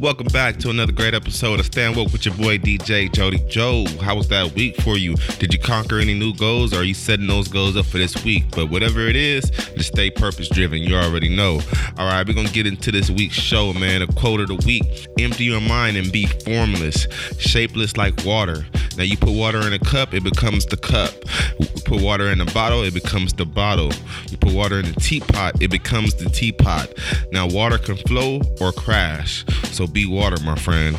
Welcome back to another great episode of Stand Woke with your boy DJ Jody Joe. How was that week for you? Did you conquer any new goals or are you setting those goals up for this week? But whatever it is, just stay purpose driven. You already know. All right, we're going to get into this week's show, man. A quote of the week Empty your mind and be formless, shapeless like water. Now, you put water in a cup, it becomes the cup. You put water in a bottle, it becomes the bottle. You put water in a teapot, it becomes the teapot. Now, water can flow or crash. So be water, my friend.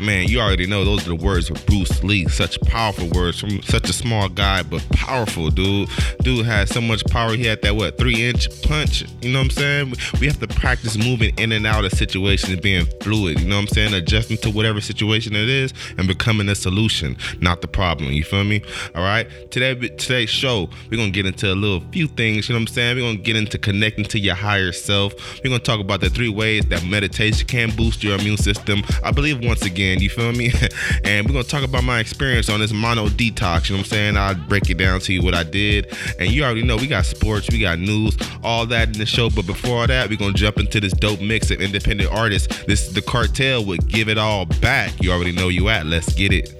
Man, you already know those are the words of Bruce Lee. Such powerful words from such a small guy, but powerful, dude. Dude had so much power. He had that what three inch punch. You know what I'm saying? We have to practice moving in and out of situations, being fluid. You know what I'm saying? Adjusting to whatever situation it is and becoming a solution, not the problem. You feel me? All right. Today, today's show, we're gonna get into a little few things. You know what I'm saying? We're gonna get into connecting to your higher self. We're gonna talk about the three ways that meditation can boost your immune system. I believe once again, you feel me? and we're gonna talk about my experience on this mono detox. You know what I'm saying? I'll break it down to you what I did. And you already know we got sports, we got news, all that in the show. But before all that, we're gonna jump into this dope mix of independent artists. This is the cartel would give it all back. You already know you at. Let's get it.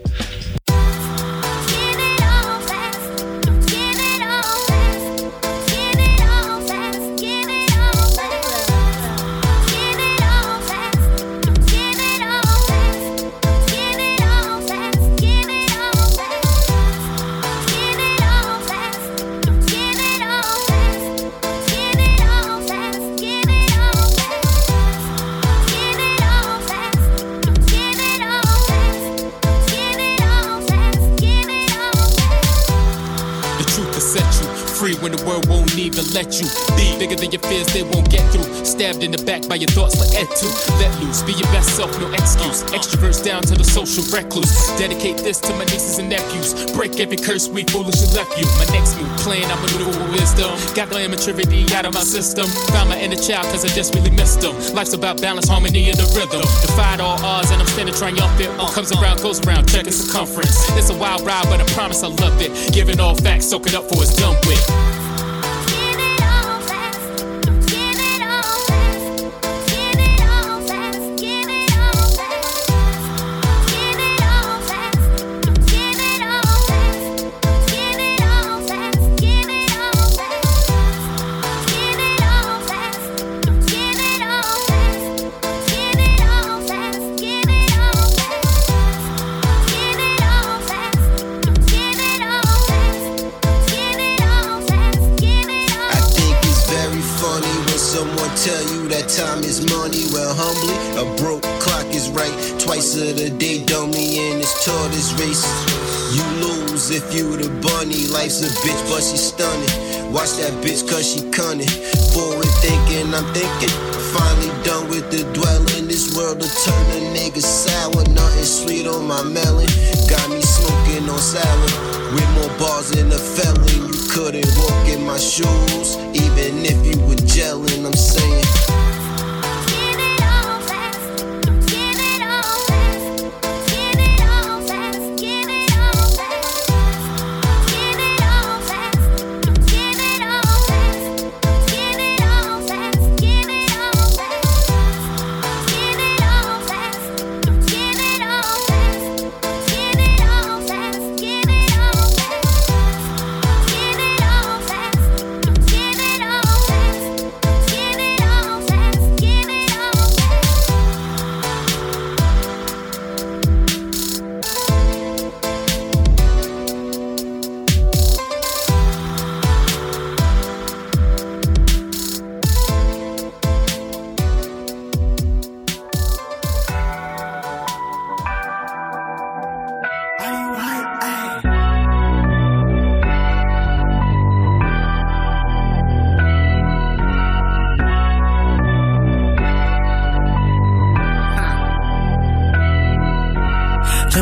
Let you be bigger than your fears, they won't get through. Stabbed in the back by your thoughts like Ed 2. Let loose, be your best self, no excuse. Extroverts down to the social recluse. Dedicate this to my nieces and nephews. Break every curse we foolishly left you. My next move, playing, I'm a new wisdom. Got the immaturity out of my system. Found my inner child, cause I just really missed them. Life's about balance, harmony, and the rhythm. Defied all odds, and I'm standing triumphant. What comes around, goes around, check circumference. It's a wild ride, but I promise I love it. Giving all facts, soak it up for it's done with. Life's a broke clock is right twice a day don't mean it's told race you lose if you a bunny a bitch, but she stunning. Watch that bitch, cause she cunning. Forward thinking, I'm thinking. Finally done with the dwelling. This world to turn a nigga sour. Nothing sweet on my melon. Got me smoking on salad. With more bars than a felon. You couldn't walk in my shoes. Even if you were gelling, I'm saying.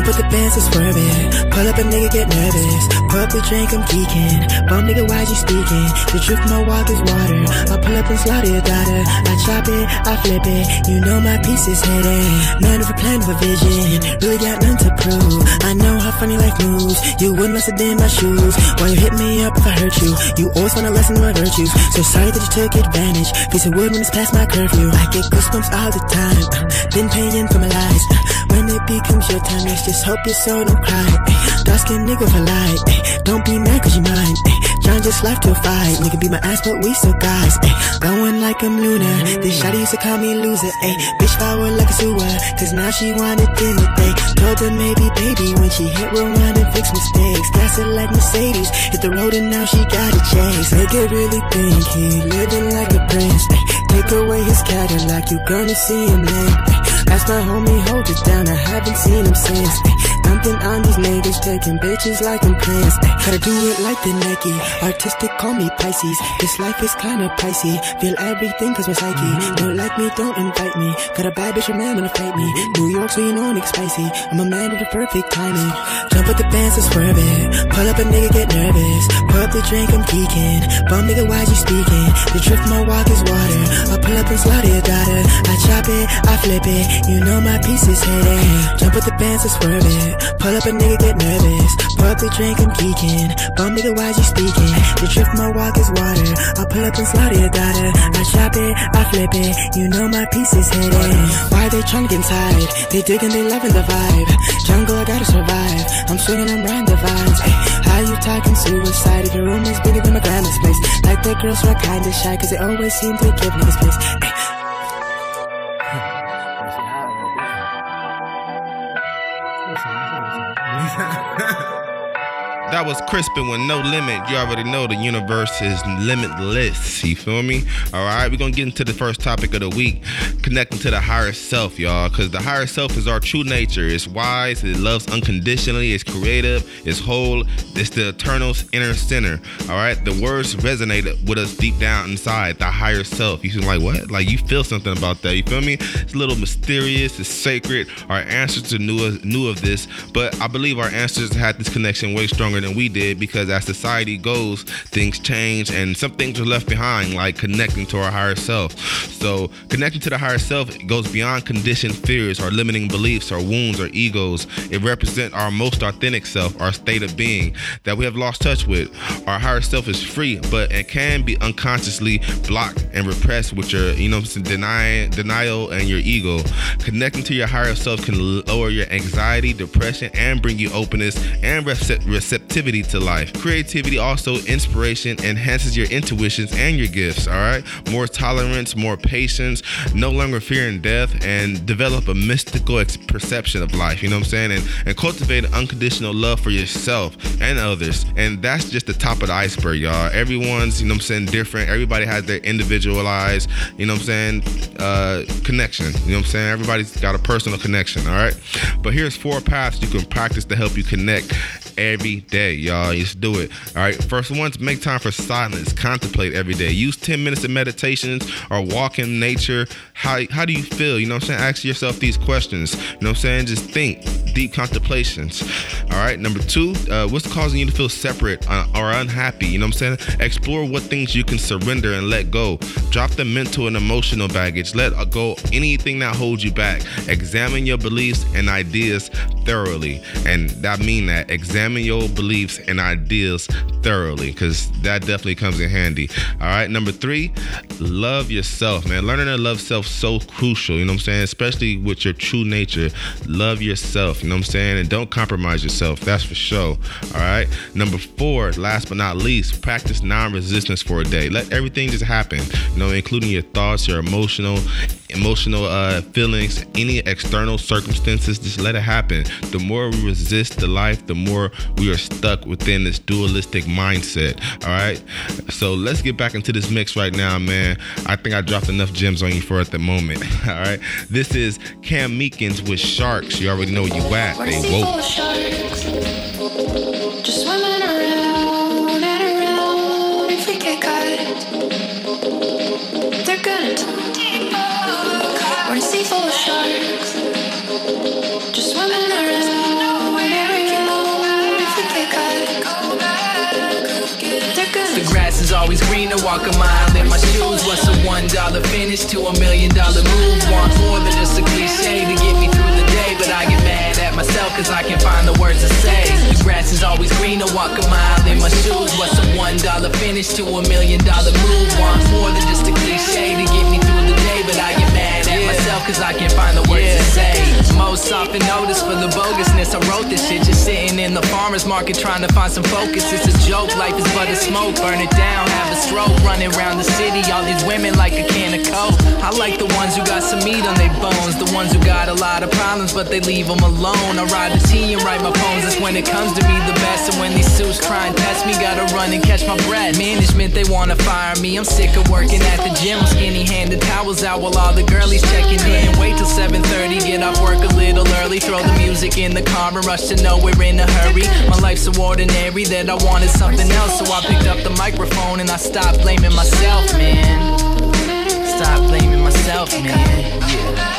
Drink, I'm up a nigga, get nervous puppy drink and peaking but nigga why you speaking? The truth, no walk is water. I pull up and slaughter your daughter. I chop it, I flip it. You know my piece is hidden. None of plan of a vision. Really got nothing to prove. I know how funny life moves. You wouldn't listen in my shoes. Why you hit me up if I hurt you? You always want to lessen my virtues. So sorry that you took advantage. Facing wood when it's past my curfew. I get goosebumps all the time. Uh, been paying for my lies. Uh, when it becomes your time, let's just hope your soul don't cry. Dark skin nigga for life. Don't be mad cause you mine. Trying just life to fight. Nigga be my ass, but we still guys. Going like I'm Luna. This shawty used to call me loser. Ay, bitch forward like a sewer. Cause now she wanted dinner. They told her maybe baby when she hit rewind and fix mistakes. Gas it like Mercedes. Hit the road and now she got a chase. Make it really think he living like a prince. Ay, take away his Cadillac, you gonna see him limp. Ask my homie, hold it down, I haven't seen him since. Ay, dumping on these niggas, taking bitches like I'm Prince. Gotta do it like the Nike. Artistic, call me Pisces. This life is kinda pricey. Feel everything cause my psyche. Don't like me, don't invite me. Got a bad bitch, a man wanna fight me. New York, so you know I'm spicy. I'm a man with the perfect timing. Jump with the bands and swerve it. Pull up a nigga, get nervous. Pour up the drink, I'm geeking. Bum nigga, why you speaking? The drift, my walk is water. I pull up and slaughter your daughter. I chop it, I flip it. You know my piece is hidden. Jump with the bands and swerve it. Pull up a nigga, get nervous. Pour up the drink, I'm geeking. Bum nigga, why you speaking? The drift, my walk is water. I pull up and slaughter your daughter. I chop it, I flip it. You know my piece is hidden. Why they trying to get? They digging, they loving the vibe. Jungle, I gotta survive. I'm swinging, I'm riding the vines. Ay, how you talking suicide? If your room is bigger than my grandma's place. Like the girls were kinda shy, cause they always seem to give niggas space. Ay, That was Crispin with no limit. You already know the universe is limitless. You feel me? All right, we're gonna get into the first topic of the week, connecting to the higher self, y'all. Because the higher self is our true nature. It's wise. It loves unconditionally. It's creative. It's whole. It's the eternal's inner center. All right, the words resonate with us deep down inside. The higher self. You feel like what? Like you feel something about that. You feel me? It's a little mysterious. It's sacred. Our ancestors knew knew of this, but I believe our ancestors had this connection way stronger than we did because as society goes, things change and some things are left behind, like connecting to our higher self. So, connecting to the higher self goes beyond conditioned fears or limiting beliefs or wounds or egos. It represents our most authentic self, our state of being that we have lost touch with. Our higher self is free, but it can be unconsciously blocked and repressed with your, you know, deny, denial and your ego. Connecting to your higher self can lower your anxiety, depression, and bring you openness and recept- receptivity to life. Creativity, also inspiration, enhances your intuitions and your gifts. All right, more tolerance, more patience, no longer fearing death, and develop a mystical ex- perception of life. You know what I'm saying? And and cultivate unconditional love for yourself and others. And that's just the top of the iceberg, y'all. Everyone's, you know what I'm saying, different. Everybody has their individualized, you know what I'm saying, uh, connection. You know what I'm saying? Everybody's got a personal connection. All right. But here's four paths you can practice to help you connect every day, y'all. Just do it. All right. First one, make time for silence. Contemplate every day. Use 10 minutes of meditations or walk in nature. How, how do you feel? You know what I'm saying? Ask yourself these questions. You know what I'm saying? Just think. Deep contemplations. All right. Number two, uh, what's causing you to feel separate uh, or unhappy? You know what I'm saying? Explore what things you can surrender and let go. Drop the mental and emotional baggage. Let go anything that holds you back. Examine your beliefs and ideas thoroughly. And that mean that examine your beliefs and ideas thoroughly because that definitely comes in handy. All right. Number three, love yourself, man. Learning to love self so crucial. You know what I'm saying? Especially with your true nature. Love yourself. You know what I'm saying? And don't compromise yourself. That's for sure. All right. Number four, last but not least, practice non-resistance for a day. Let everything just happen. You know, including your thoughts, your emotional, emotional uh, feelings, any external circumstances. Just let it happen. The more we resist the life, the more we are stuck within this dualistic mindset. All right. So let's get back into this mix right now, man. I think I dropped enough gems on you for at the moment. All right. This is Cam Meekins with Sharks. You already know where you at. They woke. Greener, walk a mile in my shoes. What's a one dollar finish to a million dollar move? Want more than just a cliche to get me through the day. but I get mad at myself cause I can't find the words to say. The grass is always greener, walk a mile in my shoes. What's a one dollar finish to a million dollar move? Want more than just a cliche to get me through the day, but I get mad myself cause I can't find the words to say. Most often notice for the bogusness, I wrote this shit just sitting in the farmer's market trying to find some focus. It's a joke, life is but a smoke, burn it down, have a stroke, running around the city. All these women like a can of coke. I like the ones who got some meat on their bones, the ones who got a lot of problems, but they leave them alone. I ride the T and write my poems, that's when it comes to be the best. And when these suits try and test me, gotta run and catch my breath. Management, they wanna fire me. I'm sick of working at the gym, skinny handed towels out while all the girlies checking in. Wait till 7:30, get off work a little early, throw the music in the car and rush to nowhere in a hurry. My life's so ordinary that I wanted something else, so I picked up the microphone and I stopped blaming myself, man. Stop blaming myself, man. Yeah.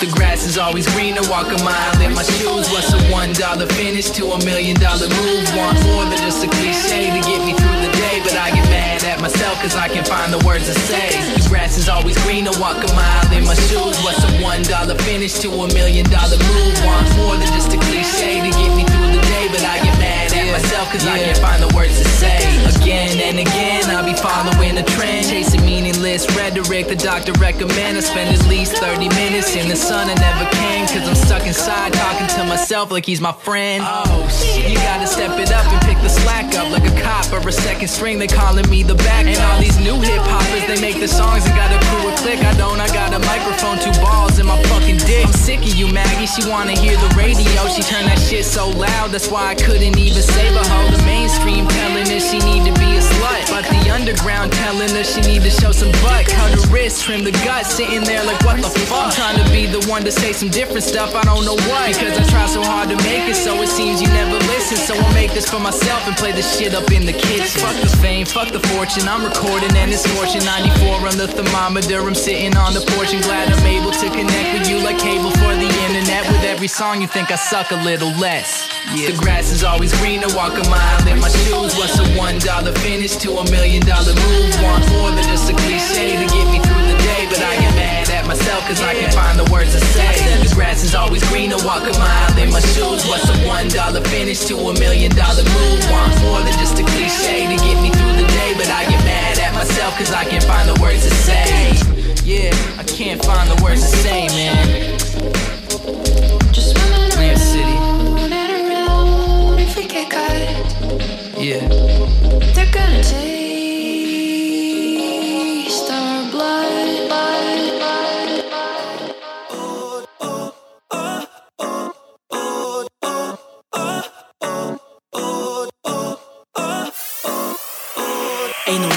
The grass is always greener, walk a mile in my shoes. What's a one dollar finish to a million dollar move? Want more than just a cliche to get me through day, but I get mad at myself cause I can't find the words to say. The grass is always greener, walk a mile in my shoes. What's a one dollar finish to a million dollar move? Want more than just a cliche to get me through the day, but I get mad myself cause I can't find the words to say. Again and again, I'll be following a trend, chasing meaningless rhetoric. The doctor recommend I spend at least 30 minutes in the sun. I never can cause I'm stuck inside talking to myself like he's my friend. Oh shit, you gotta step it up and pick the slack up like a cop or a second string. They calling me the back. And all these new hip hoppers, they make the songs and got a crew a click. I don't, I got a microphone, two balls in my fucking dick. I'm sick of you, Maggie. She wanna hear the radio. She turned that shit so loud, that's why I couldn't even save her. Hold the mainstream telling her she need to be a slut. But the underground telling her she need to show some butt. Cut her wrist, trim the gut, sitting there like what the fuck. I'm trying to the one to say some different stuff, I don't know what. Because I try so hard to make it, so it seems you never listen. So I'll make this for myself and play this shit up in the kitchen. Fuck the fame, fuck the fortune. I'm recording and it's scorching. 94 on the thermometer, I'm sitting on the porch and glad I'm able to connect with you like cable for the internet. With every song, you think I suck a little less. Yeah. The grass is always greener, walk a mile in my shoes. What's a one dollar finish to a million dollar move? Want more than just a cliche to get me through the day, but I get mad at myself cause I can't find the words to say. The grass is always greener, walk a mile in my shoes. What's a one dollar finish to a million dollar move? Want more than just a cliche to get me through the day, but I get mad at myself cause I can't find the words to say. Yeah, I can't find the words to say, man. Just City, around. If we get caught, yeah.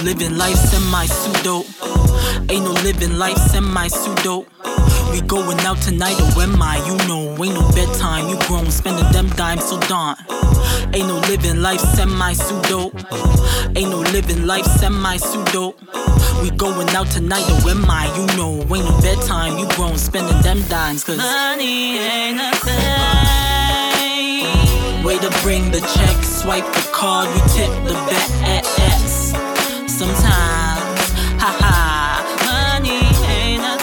Living life semi pseudo. Ain't no living life semi pseudo. We going out tonight or am I? You know, ain't no bedtime. You grown, spending them dimes so darn. Ain't no living life semi pseudo. Ain't no living life semi pseudo. We going out tonight or am I? You know, ain't no bedtime. You grown, spending them dimes. Cause money ain't a thing. Way to bring the check, swipe the card, we tip the bet. Sometimes, haha, money ain't a.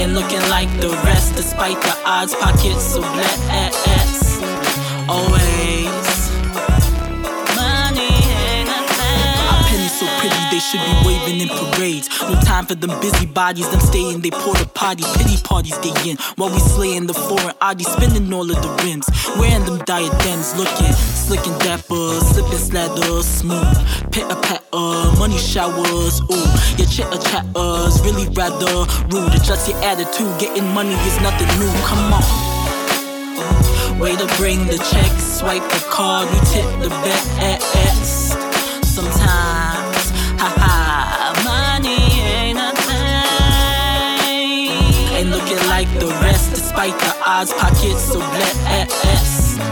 And looking like the rest, despite the odds, pockets so blessed. They should be waving in parades. No time for them busy bodies, them stay in they porta potty. Pity parties they in while we slaying the foreign oddies, spinning all of the rims. Wearing them diadems, looking slick and dapper, slipping slather, smooth. Pitter patter, money showers, ooh. Your chitter chatters, really rather rude. Adjust your attitude, getting money is nothing new. Come on. Way to bring the check, swipe the card, we tip the best. Sometimes, odds, pockets so blessed. Always,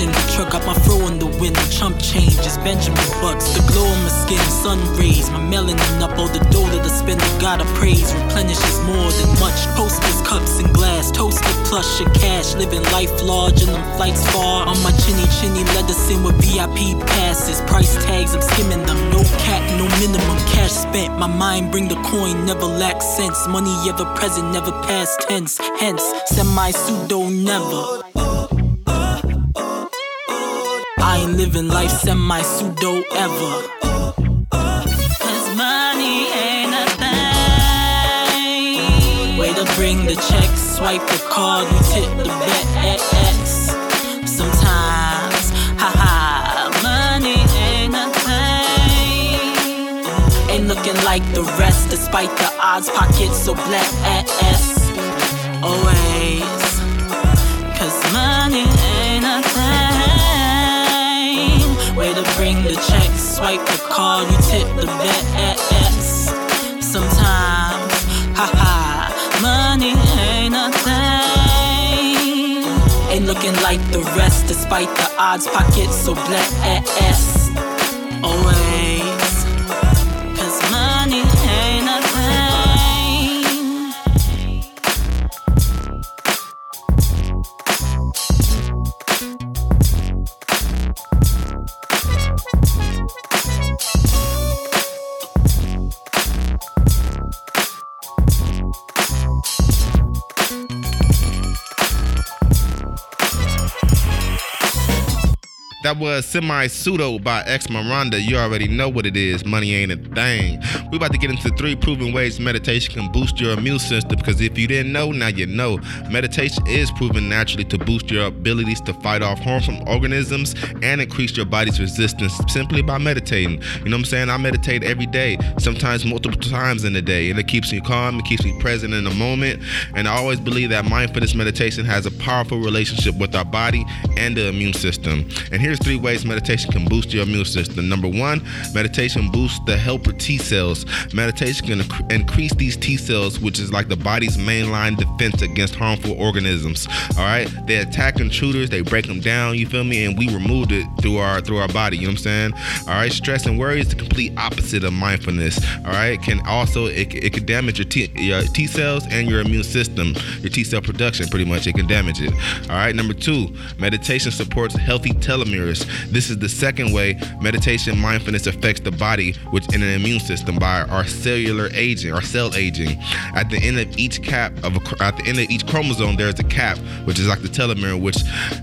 in the truck, got my fro in the wind, the chump change is Benjamin Bucks, the glow on my skin, sun rays, my melanin up, all the dough that I spend, the gotta praise, replenishes more than much. Posters, cups, and glass, toasted plush and cash. Living life large and them flights far. On my chinny chinny Leatherson with VIP passes. Price tags, I'm skimming them. No cap, no minimum cash spent. My mind bring the coin, never lack sense. Money ever present, never past tense. Hence, semi pseudo never. Living life semi pseudo ever. Cause money ain't a thing. Way to bring the check, swipe the card, we tip the bet. At. Sometimes, haha, money ain't a thing. Ain't looking like the rest, despite the odds, pockets so black ass. Always, swipe the card, you tip the bet. Sometimes, haha, money ain't nothing. thing. Ain't looking like the rest, despite the odds, pockets so black ass. Always, That was Semi Pseudo by X Miranda. You already know what it is. Money ain't a thing. We about to get into three proven ways meditation can boost your immune system because if you didn't know, now you know. Meditation is proven naturally to boost your abilities to fight off harmful organisms and increase your body's resistance simply by meditating. You know what I'm saying? I meditate every day, sometimes multiple times in the day, and it keeps me calm, it keeps me present in the moment. And I always believe that mindfulness meditation has a powerful relationship with our body and the immune system. And here's three ways meditation can boost your immune system. Number one, meditation boosts the helper T cells. Meditation can inc- increase these T cells, which is like the body's mainline defense against harmful organisms. All right, they attack intruders, they break them down. You feel me? And we removed it through our through our body. You know what I'm saying? All right, stress and worry is the complete opposite of mindfulness. All right, it can also it, it can damage your T, your T cells and your immune system, your T cell production. Pretty much, it can damage it. All right, number two, meditation supports healthy telomeres. This is the second way meditation mindfulness affects the body, which in an immune system by our cellular aging, our cell aging. At the end of each cap of a, at the end of each chromosome, there's a cap, which is like the telomere, which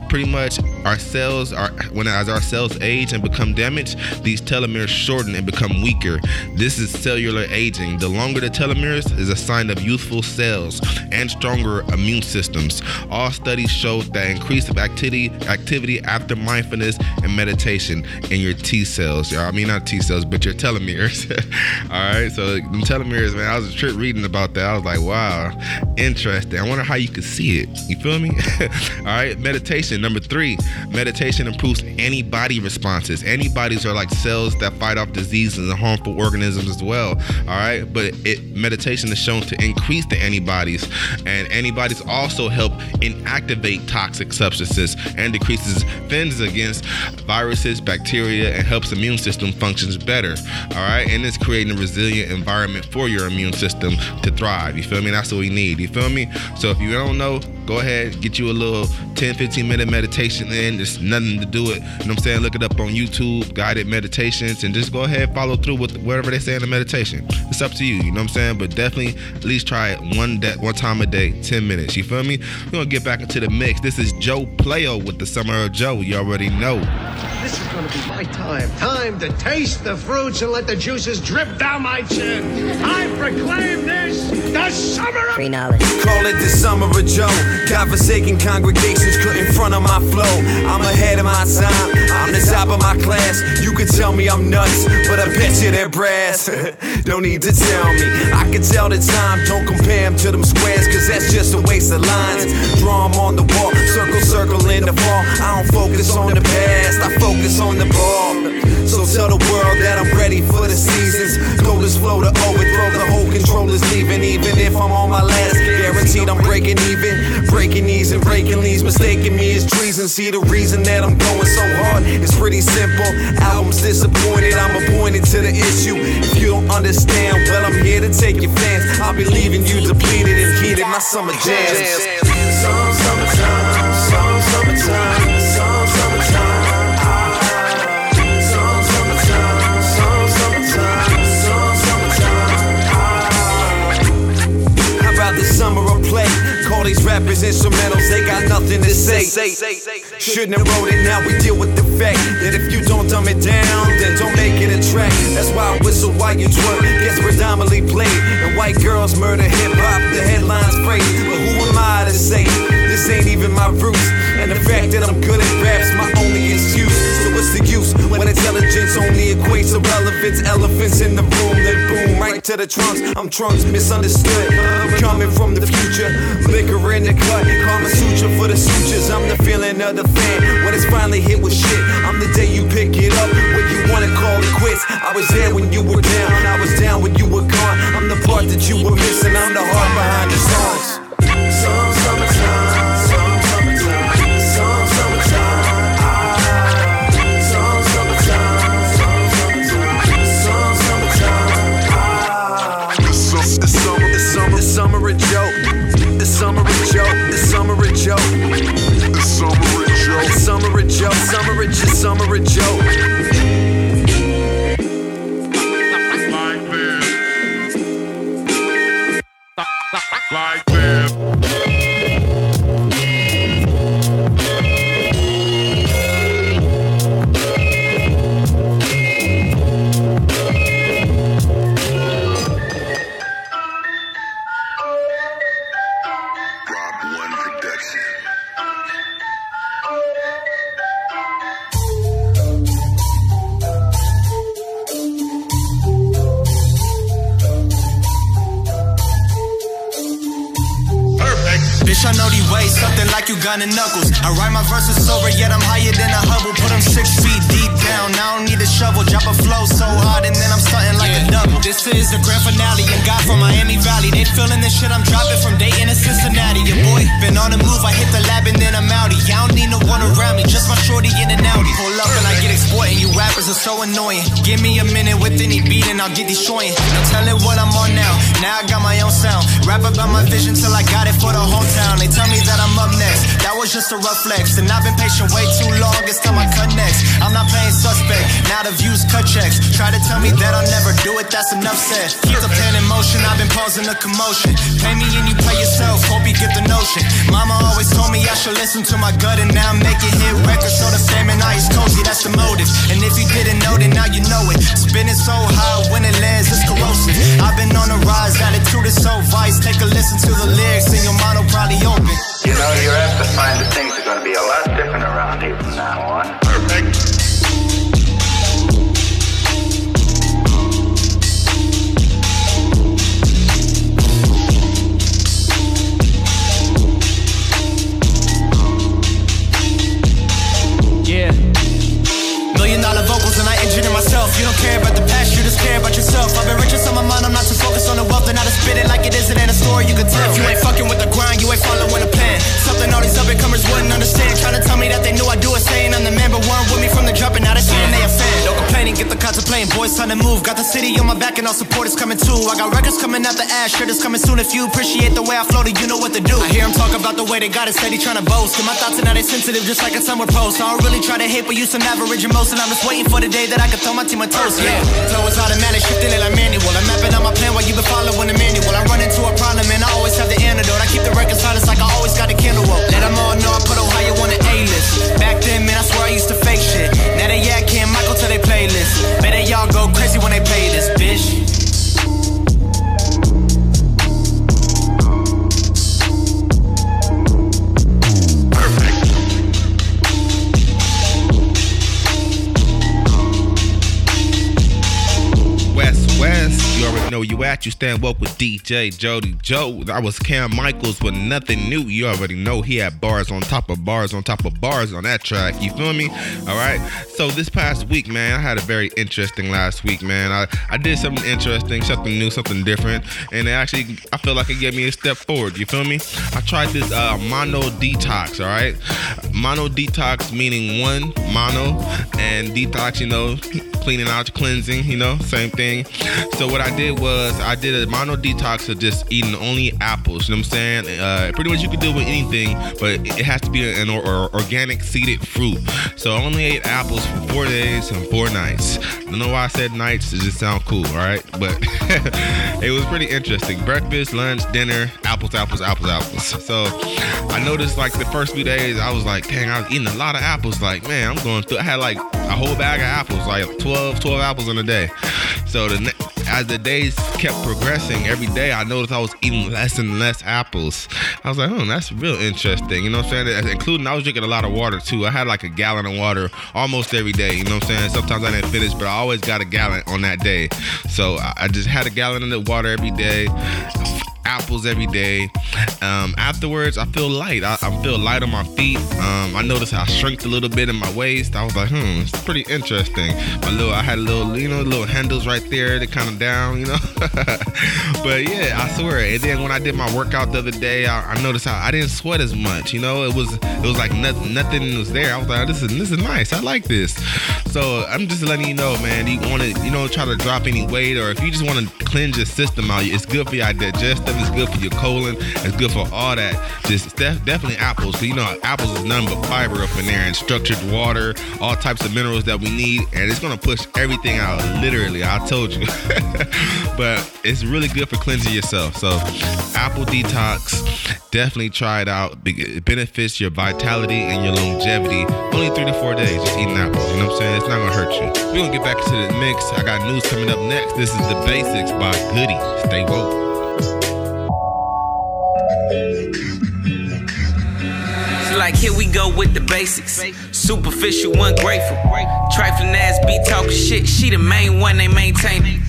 pretty much our cells are when as our cells age and become damaged, these telomeres shorten and become weaker. This is cellular aging. The longer the telomeres is a sign of youthful cells and stronger immune systems. All studies show that increase of activity activity after mindfulness and meditation in your T cells. Y'all, I mean not T cells, but your telomeres. All right, so them telomeres, man. I was a trip reading about that. I was like, wow, interesting. I wonder how you could see it. You feel me? All right, meditation. Number three, meditation improves antibody responses. Antibodies are like cells that fight off diseases and harmful organisms as well. All right, but it meditation is shown to increase the antibodies, and antibodies also help inactivate toxic substances and decreases defenses against viruses, bacteria, and helps immune system functions better. All right, and it's creating a resilient environment for your immune system to thrive. You feel me? That's what we need. You feel me? So if you don't know, go ahead, get you a little 10, 15 minute meditation in. There's nothing to do it. You know what I'm saying? Look it up on YouTube, guided meditations, and just go ahead, follow through with whatever they say in the meditation. It's up to you, you know what I'm saying? But definitely at least try it one day, one time a day, 10 minutes. You feel me? We're gonna get back into the mix. This is Joe Playo with the Summer of Joe. You already know. This is gonna be my time. Time to taste the fruits and let the juices drip down my chin. I proclaim this the summer of Free knowledge. Call it the summer of Joe. God-forsaken congregations couldn't front of my flow. I'm ahead of my time. I'm the top of my class. You can tell me I'm nuts, but I bet you they're brass. don't need to tell me. I can tell the time. Don't compare them to them squares, cause that's just a waste of lines. Draw 'em on the wall. Circle, circle in the fall. I don't focus on the past. I focus on the ball. So tell the world that I'm ready for the seasons. Coldest flow to overthrow the whole controller's leaving. Even if I'm on my last, seat, I'm breaking even. Breaking knees and breaking these, mistaking me as treason. See, the reason that I'm going so hard is pretty simple. Album's disappointed, I'm appointed to the issue. If you don't understand, well, I'm here to take your fans. I'll be leaving you depleted and heated my summer jams. Summertime. Call these rappers instrumentals, they got nothing to say. Shouldn't have wrote it, now we deal with the fact that if you don't dumb it down, then don't make it a track. That's why I whistle while you twerk gets predominantly played. And white girls murder hip hop, the headlines praise. But who am I to say this ain't even my roots? And the fact that I'm good at rap's my only excuse. What's the use when intelligence only equates to relevance? Elephants in the room, then boom, right to the trunks. I'm trunks misunderstood. I'm coming from the future, liquor in the cut, Karma Sutra for the sutures. I'm the feeling of the fan when it's finally hit with shit. I'm the day you pick it up when you wanna call it quits. I was there when you were down, I was down when you were gone. I'm the part that you were missing. I'm the heart behind the songs. Flex. And I've been patient way too long. It's time I cut next. I'm not playing suspect. Now the views cut checks. Try to tell me that I'll never do it. That's enough said. Keep the pen in motion. I've been pausing the commotion. Pay me and you play yourself. Hope you get the notion. Mama always told me I should listen to my gut. And now I'm making hit records. So the fame and ice cozy. That's the motive. And if you didn't know, then now you know it. Spinning so high when it lands, it's corrosive. I've been on a rise. Attitude is so vice. Take a listen to the lyrics and your mind will probably open. You know, you're apt to find that things be a lot different around here from now on. Perfect. Yeah. Million dollar vocals and I engineer myself. You don't care about care about yourself. I've been riches on my mind, I'm not too focused on the wealth and I just spit it like it isn't in a story you can tell. If you ain't fucking with the grind, you ain't following a plan. Something all these up and comers wouldn't understand. Trying to tell me that they knew I do it, saying I'm the man, but weren't with me from the jump and now they saying they a fan. No complaining, get the contemplating, boys time to move. Got the city on my back and all support is coming too. I got records coming out the ash, shit is coming soon. If you appreciate the way I floated, you know what to do. I hear him talk about the way they got it, steady trying to boast. And my thoughts are now they sensitive, just like a summer post. I don't really try to hate, but you some average and most, and I'm just waiting for the day that I can throw my team a toast. Yeah, flow is automatic, shifting it like manual. I'm mapping out my plan while you been following the manual. I run into a problem and I always have the antidote. I keep the record silence like I always got a candle up. Let them all know I stand woke with DJ Jody Joe. I was Cam Michaels with nothing new. You already know he had bars on top of bars on top of bars on that track. You feel me? All right. So this past week, man, I had a very interesting last week, man. I, I did something interesting, something new, something different, and it actually I feel like it gave me a step forward. You feel me? I tried this uh, mono detox. All right, mono detox meaning one mono and detox. You know, cleaning out, cleansing, you know, same thing. So what I did was I did a mono detox of just eating only apples. You know what I'm saying? Uh, pretty much you could do with anything, but it has to be an or, or organic seeded fruit. So I only ate apples for four days and four nights. I don't know why I said nights. It just sound cool, all right? But it was pretty interesting. Breakfast, lunch, dinner, apples, apples, apples, apples. So I noticed like the first few days, I was like, dang, I was eating a lot of apples. Like, man, I'm going through. I had like a whole bag of apples, like 12, 12 apples in a day. So the as the days kept progressing, every day I noticed I was eating less and less apples. I was like, oh, that's real interesting. You know what I'm saying? Including I was drinking a lot of water too. I had like a gallon of water almost every day. You know what I'm saying? Sometimes I didn't finish, but I always got a gallon on that day. So I just had a gallon of water every day apples every day. Um, afterwards, I feel light. I, I feel light on my feet. Um, I noticed I shrinked a little bit in my waist. I was like, hmm, it's pretty interesting. My little, I had a little, you know, little handles right there. They kind of down, you know. but yeah, I swear. And then when I did my workout the other day, I, I noticed how I didn't sweat as much. You know, it was, it was like nothing, nothing was there. I was like, this is, this is nice. I like this. So I'm just letting you know, man. You want to, you know, try to drop any weight, or if you just want to cleanse your system out, it's good for your digestive. It's good for your colon. It's good for all that. Just def- definitely apples. Cause you know apples is nothing but fiber up in there and structured water, all types of minerals that we need, and it's gonna push everything out. Literally, I told you. but it's really good for cleansing yourself. So apple detox, definitely try it out. It benefits your vitality and your longevity. Only three to four days just eating apples. You know what I'm saying? It's not gonna hurt you. We're gonna get back to the mix. I got news coming up next. This is the basics by Goody. Stay woke. Like here we go with the basics. Superficial, ungrateful. Trifling ass be talking shit. She the main one they maintain.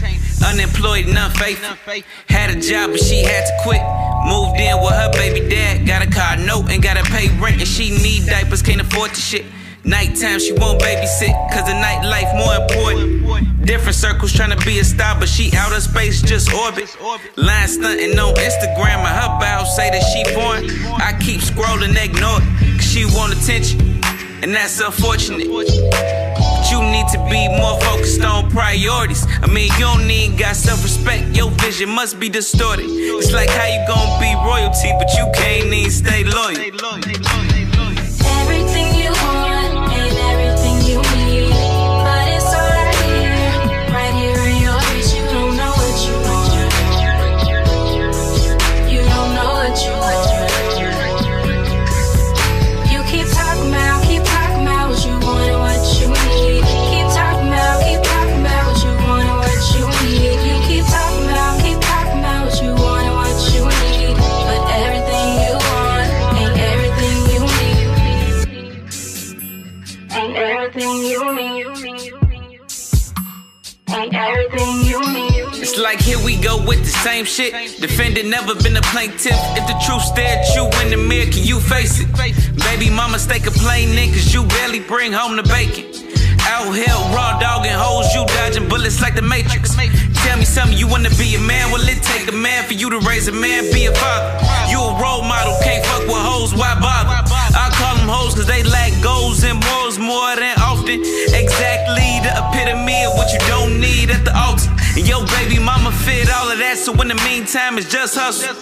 Unemployed and unfaithful. Had a job but she had to quit. Moved in with her baby dad. Got a car note and gotta pay rent and she need diapers. Can't afford the shit. Nighttime she won't babysit cause the nightlife more important. Different circles trying to be a star, but she out of space, just orbit. Line stunting on Instagram and her bio say that she foreign. I keep scrolling, ignore it, cause she want attention. And that's unfortunate. But you need to be more focused on priorities. I mean, you don't need got self respect, your vision must be distorted. It's like how you gonna be royalty, but you can't even stay loyal. With the same shit. Defendant never been a plaintiff. If the truth stare at you in the mirror, can you face it? Baby mama stay complaining cause you barely bring home the bacon. Out here, raw dog and hoes, you dodging bullets like the Matrix. Tell me something, you wanna be a man? Will it take a man for you to raise a man, be a father? You a role model, can't fuck with hoes, why bother? I call them hoes cause they lack goals and morals more than often. Exactly the epitome of what you don't need at the altar. And your baby mama fit all of that, so in the meantime, it's just hustle.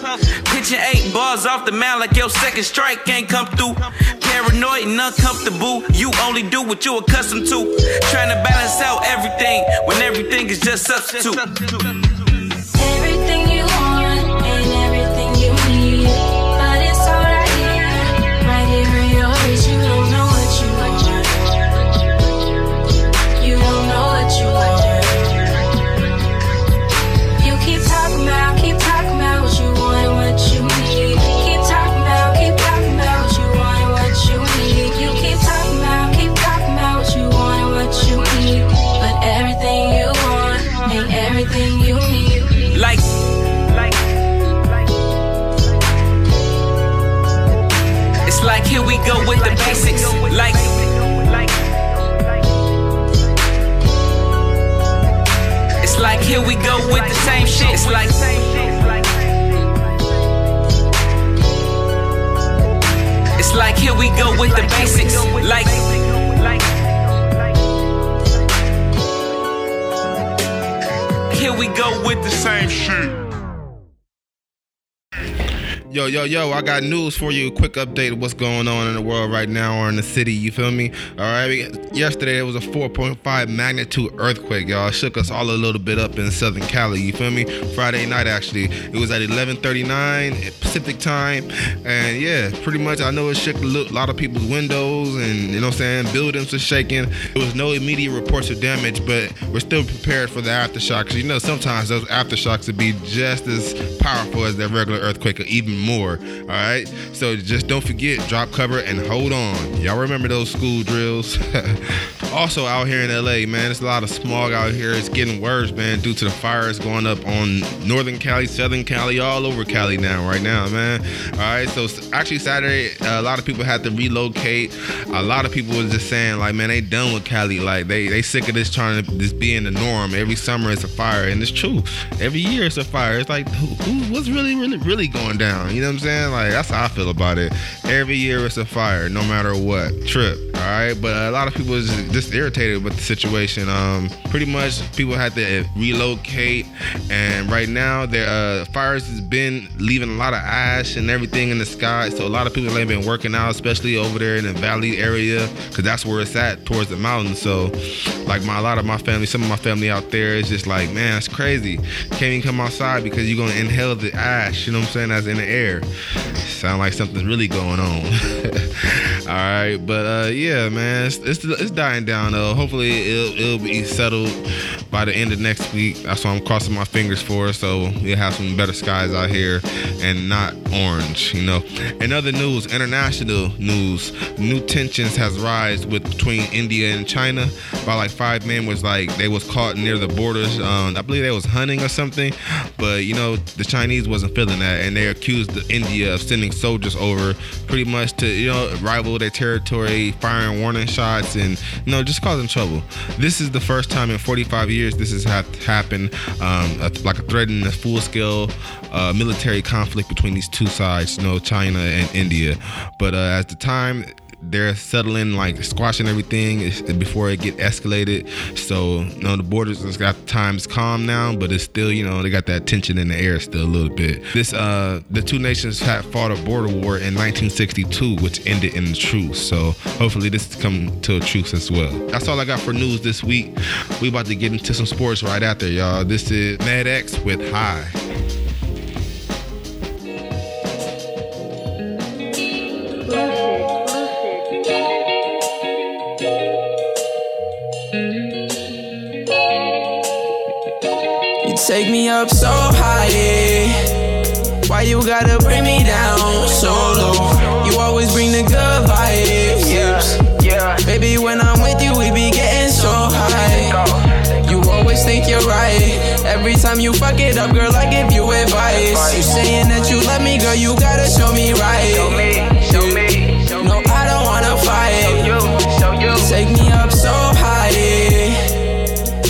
Pitching eight bars off the mound like your second strike ain't come through. Paranoid and uncomfortable, you only do what you accustomed to. Trying to balance out everything when everything is just substitute. here we go with the same shit. It's like. It's like here we go with the basics. Like. Here we go with the same shit. Yo, yo, yo, I got news for you. Quick update of what's going on in the world right now or in the city, you feel me? All right, yesterday it was a 4.5 magnitude earthquake, y'all. It shook us all a little bit up in Southern Cali, you feel me? Friday night, actually. It was at 11.39 Pacific time. And yeah, pretty much, I know it shook a lot of people's windows and, you know what I'm saying, buildings were shaking. There was no immediate reports of damage, but we're still prepared for the aftershocks. You know, sometimes those aftershocks would be just as powerful as that regular earthquake or even more. All right. So just don't forget, drop cover and hold on. Y'all remember those school drills? also out here in LA, man, it's a lot of smog out here. It's getting worse, man, due to the fires going up on Northern Cali, Southern Cali, all over Cali now, right now, man. All right. So actually Saturday, a lot of people had to relocate. A lot of people was just saying like, man, they done with Cali. Like they they sick of this trying to this being the norm. Every summer it's a fire, and it's true. Every year it's a fire. It's like who, who what's really really really going down? You know what I'm saying? Like that's how I feel about it. Every year it's a fire, no matter what. Trip. All right, but a lot of people is just irritated with the situation. Um, pretty much people had to relocate, and right now their uh, fires has been leaving a lot of ash and everything in the sky. So a lot of people ain't been working out, especially over there in the valley area, because that's where it's at towards the mountains. So, like my a lot of my family, some of my family out there is just like, man, it's crazy. Can't even come outside because you're gonna inhale the ash. You know what I'm saying? That's in the air. Sound like something's really going on. All right, but uh, yeah, man, it's, it's it's dying down though. Hopefully it'll it'll be settled by the end of next week. That's what I'm crossing my fingers for. So we'll have some better skies out here and not orange. You know. In other news, international news, new tensions has rise with between India and China. By like five men was like they was caught near the borders. Um, I believe they was hunting or something, but you know the Chinese wasn't feeling that, and they accused the India of sending soldiers over pretty much to you know rival their territory, firing warning shots, and you know just causing trouble. This is the first time in 45 years this has happened, um, a, like a threatening a full-scale uh, military conflict between these two sides, you know, China and India. But uh, at the time they're settling like squashing everything before it get escalated. So you know the borders has got times calm now but it's still you know they got that tension in the air still a little bit. This uh the two nations had fought a border war in 1962 which ended in a truce. So hopefully this come to a truce as well. That's all i got for news this week. We about to get into some sports right after y'all. This is mad x with high take me up so high, yeah. Why you gotta bring me down so low? You always bring the good vibes, yeah. yeah. Baby, when I'm with you, we be getting so high. You always think you're right. Every time you fuck it up, girl, I give you advice. You saying that you love me, girl, you gotta show me right.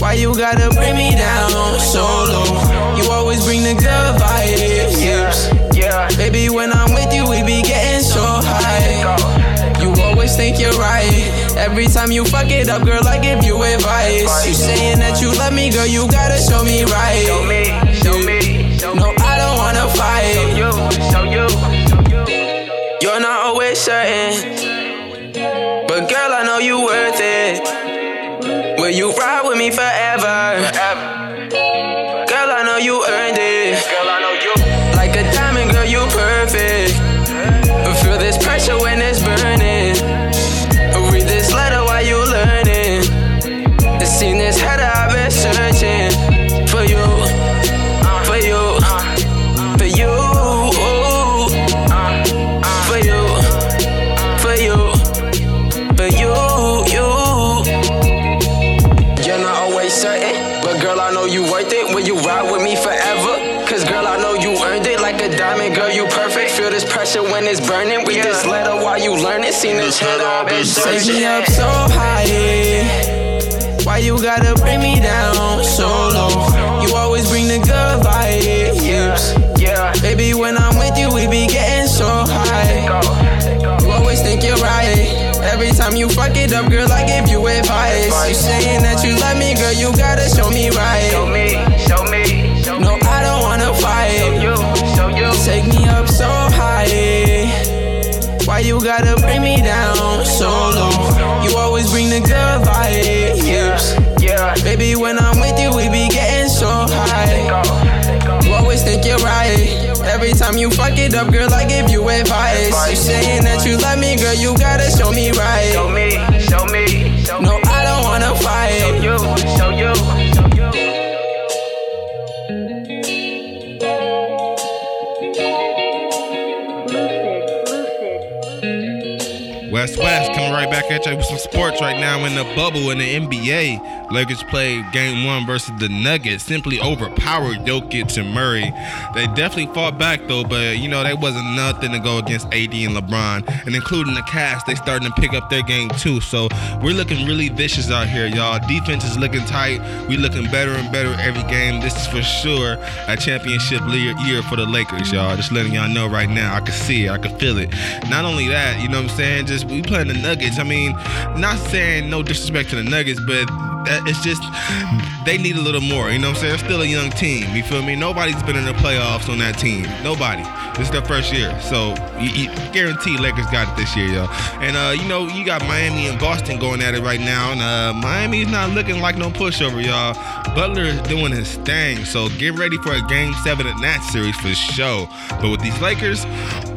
Why you gotta bring me down so low? You always bring the good vibes. Yeah, yeah. Baby, when I'm with you, we be getting so high. You always think you're right. Every time you fuck it up, girl, I give you advice. You saying that you love me, girl, you gotta show me right. Show me, show me. No, I don't wanna fight. Show you, show you. You're not always certain, but girl, I know you worth it. Will you ride with me forever? Pressure when it's burning. Read this letter while you learn it. Seen this I've been searching. Take me up so high, yeah. Why you gotta bring me down so low? You always bring the good vibes, yeah. yeah. Baby, when I'm with you, we be getting so high. You always think you're right. Every time you fuck it up, girl, I give you advice. You saying that you love me, girl, you gotta show me right. You gotta bring me down so low? You always bring the good vibes. Yeah, Baby, when I'm with you, we be getting so high. You always think you're right. Every time you fuck it up, girl, I give you advice. You saying that you love me, girl, you gotta show me right. West West right back at you with some sports right now in the bubble in the NBA. Lakers played game one versus the Nuggets. Simply overpowered Jokic and Murray. They definitely fought back though, but you know, they wasn't nothing to go against AD and LeBron. And including the cast, they starting to pick up their game too. So we're looking really vicious out here, y'all. Defense is looking tight. We looking better and better every game. This is for sure a championship year for the Lakers, y'all. Just letting y'all know right now. I can see it. I can feel it. Not only that, you know what I'm saying? Just we playing the Nuggets. I mean, not saying no disrespect to the Nuggets, but it's just they need a little more. You know what I'm saying? Still a young team. You feel me? Nobody's been in the playoffs on that team. Nobody. This is their first year, so you, you guarantee Lakers got it this year, yo. And uh, you know you got Miami and Boston going at it right now, and uh, Miami's not looking like no pushover, y'all. Butler is doing his thing, so get ready for a game seven in that series for sure. But with these Lakers,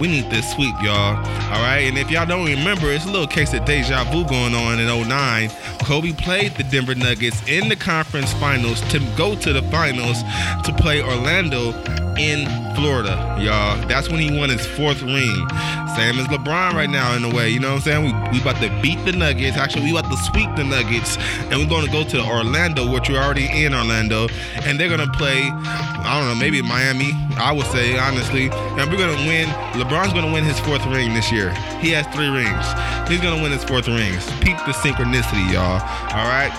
we need this sweep, y'all. All right, and if y'all don't remember, it's a little case of deja vu going on in 09. Kobe played the Denver Nuggets in the conference finals to go to the finals to play Orlando in Florida, y'all. That's when he won his fourth ring. Same as LeBron right now, in a way. You know what I'm saying? We, we about to beat the Nuggets. Actually, we about to sweep the Nuggets, and we're going to go to Orlando, which we're already in Orlando, and they're going to play. I don't know, maybe Miami. I would say honestly, and we're going to win. LeBron's going to win his fourth ring this year. He has three rings. He's going to win his fourth rings. Peep the synchronicity, y'all. All right.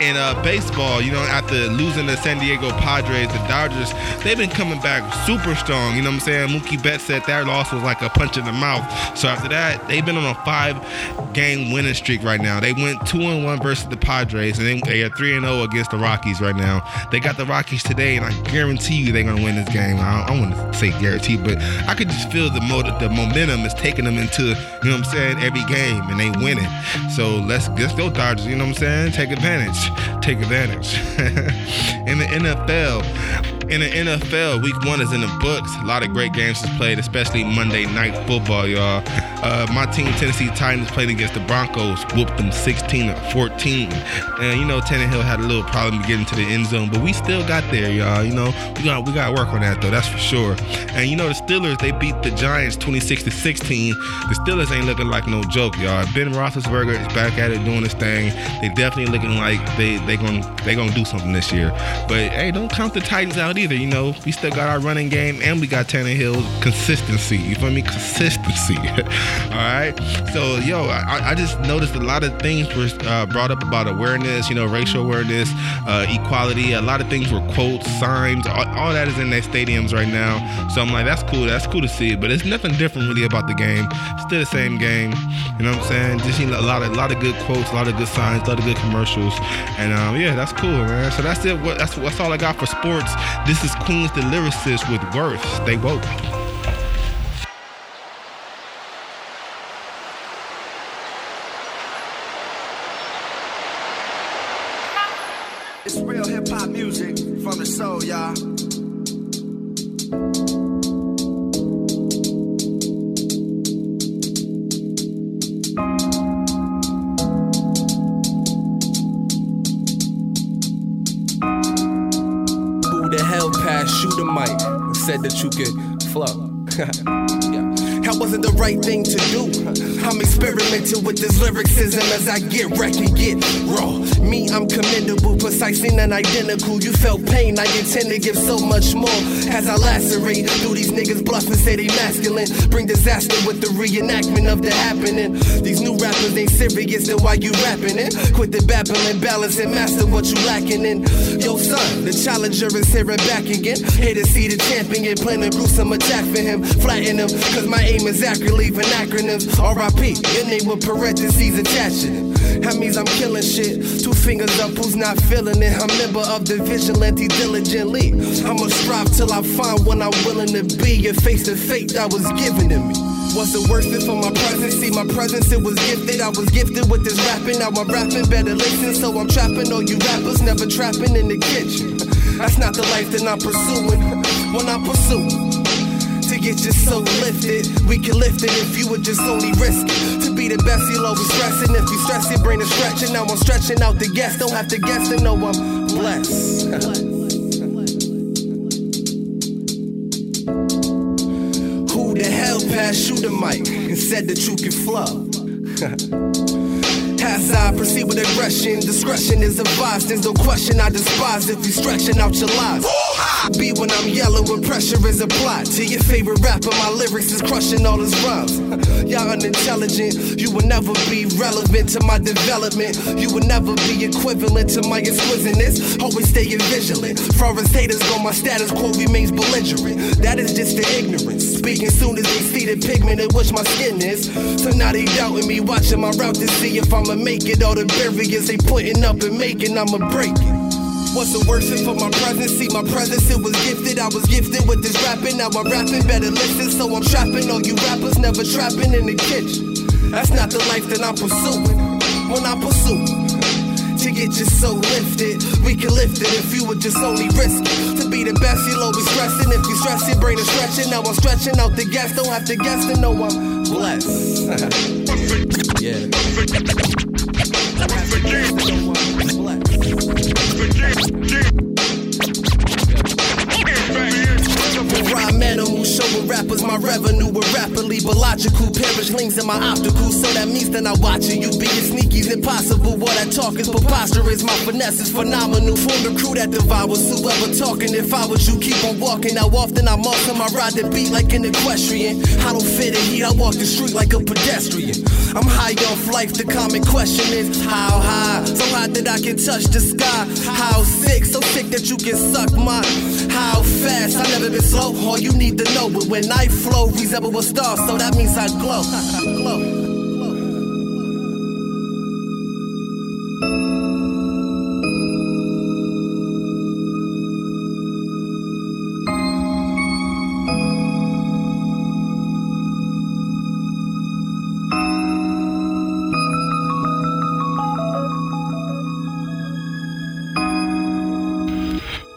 In uh, baseball, you know, after losing the San Diego Padres, the Dodgers, they've been coming back super strong. You know what I'm saying? Mookie Betts said that loss was like a punch in the mouth. So after that, they've been on a five-game winning streak right now. They went two and one versus the Padres, and then they are three and zero against the Rockies right now. They got the Rockies today, and I guarantee you they're gonna win this game. I don't, I want to say guarantee, but I could just feel the mo- the momentum is taking them into you know what I'm saying every game, and they winning. So let's let's go Dodgers. You know what I'm saying? Take advantage. Take advantage. in the NFL. In the NFL, week is in the books. A lot of great games is played, especially Monday night football, y'all. Uh, my team, Tennessee Titans, played against the Broncos, whooped them 16 to 14. And you know, Tannehill had a little problem getting to the end zone, but we still got there, y'all. You know, we got we got work on that though, that's for sure. And you know, the Steelers they beat the Giants 26 to 16. The Steelers ain't looking like no joke, y'all. Ben Roethlisberger is back at it doing his thing. They definitely looking like they they gonna they gonna do something this year. But hey, don't count the Titans out either. You know, we still got our running game and we got Tannehill's consistency. You feel me? Consistency. All right. So yo, I, I just noticed a lot of things were uh, brought up about awareness. You know, racial awareness, uh, equality. A lot of things were quotes, signs. All, all that is in their stadiums right now. So I'm like, that's cool. That's cool to see. But it's nothing different really about the game. Still the same game. You know what I'm saying? Just you know, a lot of a lot of good quotes, a lot of good signs, a lot of good commercials, and um, yeah, that's cool, man. So that's it. What that's that's all I got for sports. This is Queens the Lyricist with Worth. They woke. It's real hip hop music from the soul, y'all. Shoot a mic and said that you could flow? That wasn't the right thing to do. I'm experimenting with this lyricism as I get wrecked and get raw. Me, I'm commendable, precise and identical. You felt pain, I intend to give so much more. As I lacerate through these niggas bluff and say they masculine. Bring disaster with the reenactment of the happening. These new rappers ain't serious, then why you rapping it? Quit the babbling, balance and master what you lacking in. Yo, son, the challenger is here and back again. Here to see the champion, plan a gruesome attack for him. Flatten him, cause my aim is accurate, leaving acronyms. RIP, your name with parentheses attached. That means I'm killing shit. Two fingers up, who's not feeling it? I'm member of the vigilante diligently. I'ma strive till I find what I'm willing to be. And face the fate that was given to me. What's the worst thing for my presence? See, my presence, it was gifted. I was gifted with this rapping. Now I'm rapping better listen. So I'm trapping all you rappers, never trapping in the kitchen. That's not the life that I'm pursuing. When I pursue to get your soul lifted, we can lift it if you would just only risk it. To be the best, you'll always stressing. If you stress, your brain is stretching. Now I'm stretching out the guess. Don't have to guess to know I'm blessed. Who the hell passed you the mic and said that you can flow? As I proceed with aggression, discretion is advised. There's no question I despise if you stretching out your lies. Be when I'm yelling when pressure is applied. To your favorite rapper, my lyrics is crushing all his rhymes. Y'all unintelligent, you will never be relevant to my development. You will never be equivalent to my exquisiteness. Always staying vigilant. Far as haters go, my status quo remains belligerent. That is just the ignorance. Speaking soon as they see the pigment in which my skin is. So now they doubting me, watching my route to see if I'ma make it. All the barriers they putting up and making, I'ma break it. What's the worst thing for my presence? See, my presence, it was gifted. I was gifted with this rapping. Now I'm rapping, better listen. So I'm trapping all you rappers, never trapping in the kitchen. That's not the life that I'm pursuing. When I pursue to get your so lifted, we can lift it if you would just only risk it. To be the best, you'll always stressing. If you stress, your brain is stretching. Now I'm stretching out the gas. Don't have to guess to know I'm blessed. yeah. Rhyme showing rappers my revenue will rapidly but logical. Perish links in my optical, so that means that I watching you being sneaky's impossible. What I talk is preposterous, my finesse is phenomenal. Form the crew that devours whoever talking. If I was you, keep on walking. How often I'm off I ride the beat like an equestrian. I don't fit in heat, I walk the street like a pedestrian. I'm high off life, the common question is how high? So high that I can touch the sky. How sick, so sick that you can suck my. How fast? I never been slow. All you need to know, but when I flow, resemble a star, so that means I glow. glow.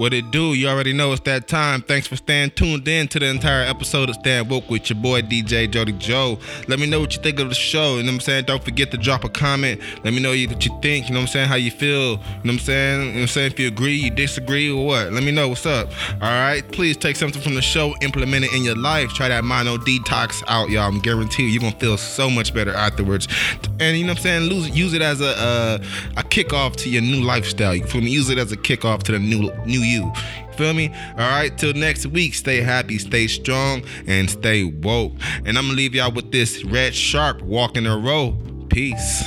What it do? You already know it's that time. Thanks for staying tuned in to the entire episode of Stand Woke with your boy DJ Jody Joe. Let me know what you think of the show. You know what I'm saying? Don't forget to drop a comment. Let me know what you think. You know what I'm saying? How you feel. You know what I'm saying? You know what I'm saying? If you agree, you disagree, or what? Let me know what's up. All right. Please take something from the show, implement it in your life. Try that mono detox out, y'all. I'm guarantee you, you're gonna feel so much better afterwards. And you know what I'm saying? Lose, use it as a uh, a kickoff to your new lifestyle. You feel me? Use it as a kickoff to the new new you. Feel me? All right. Till next week. Stay happy, stay strong, and stay woke. And I'm gonna leave y'all with this red sharp walking a row. Peace.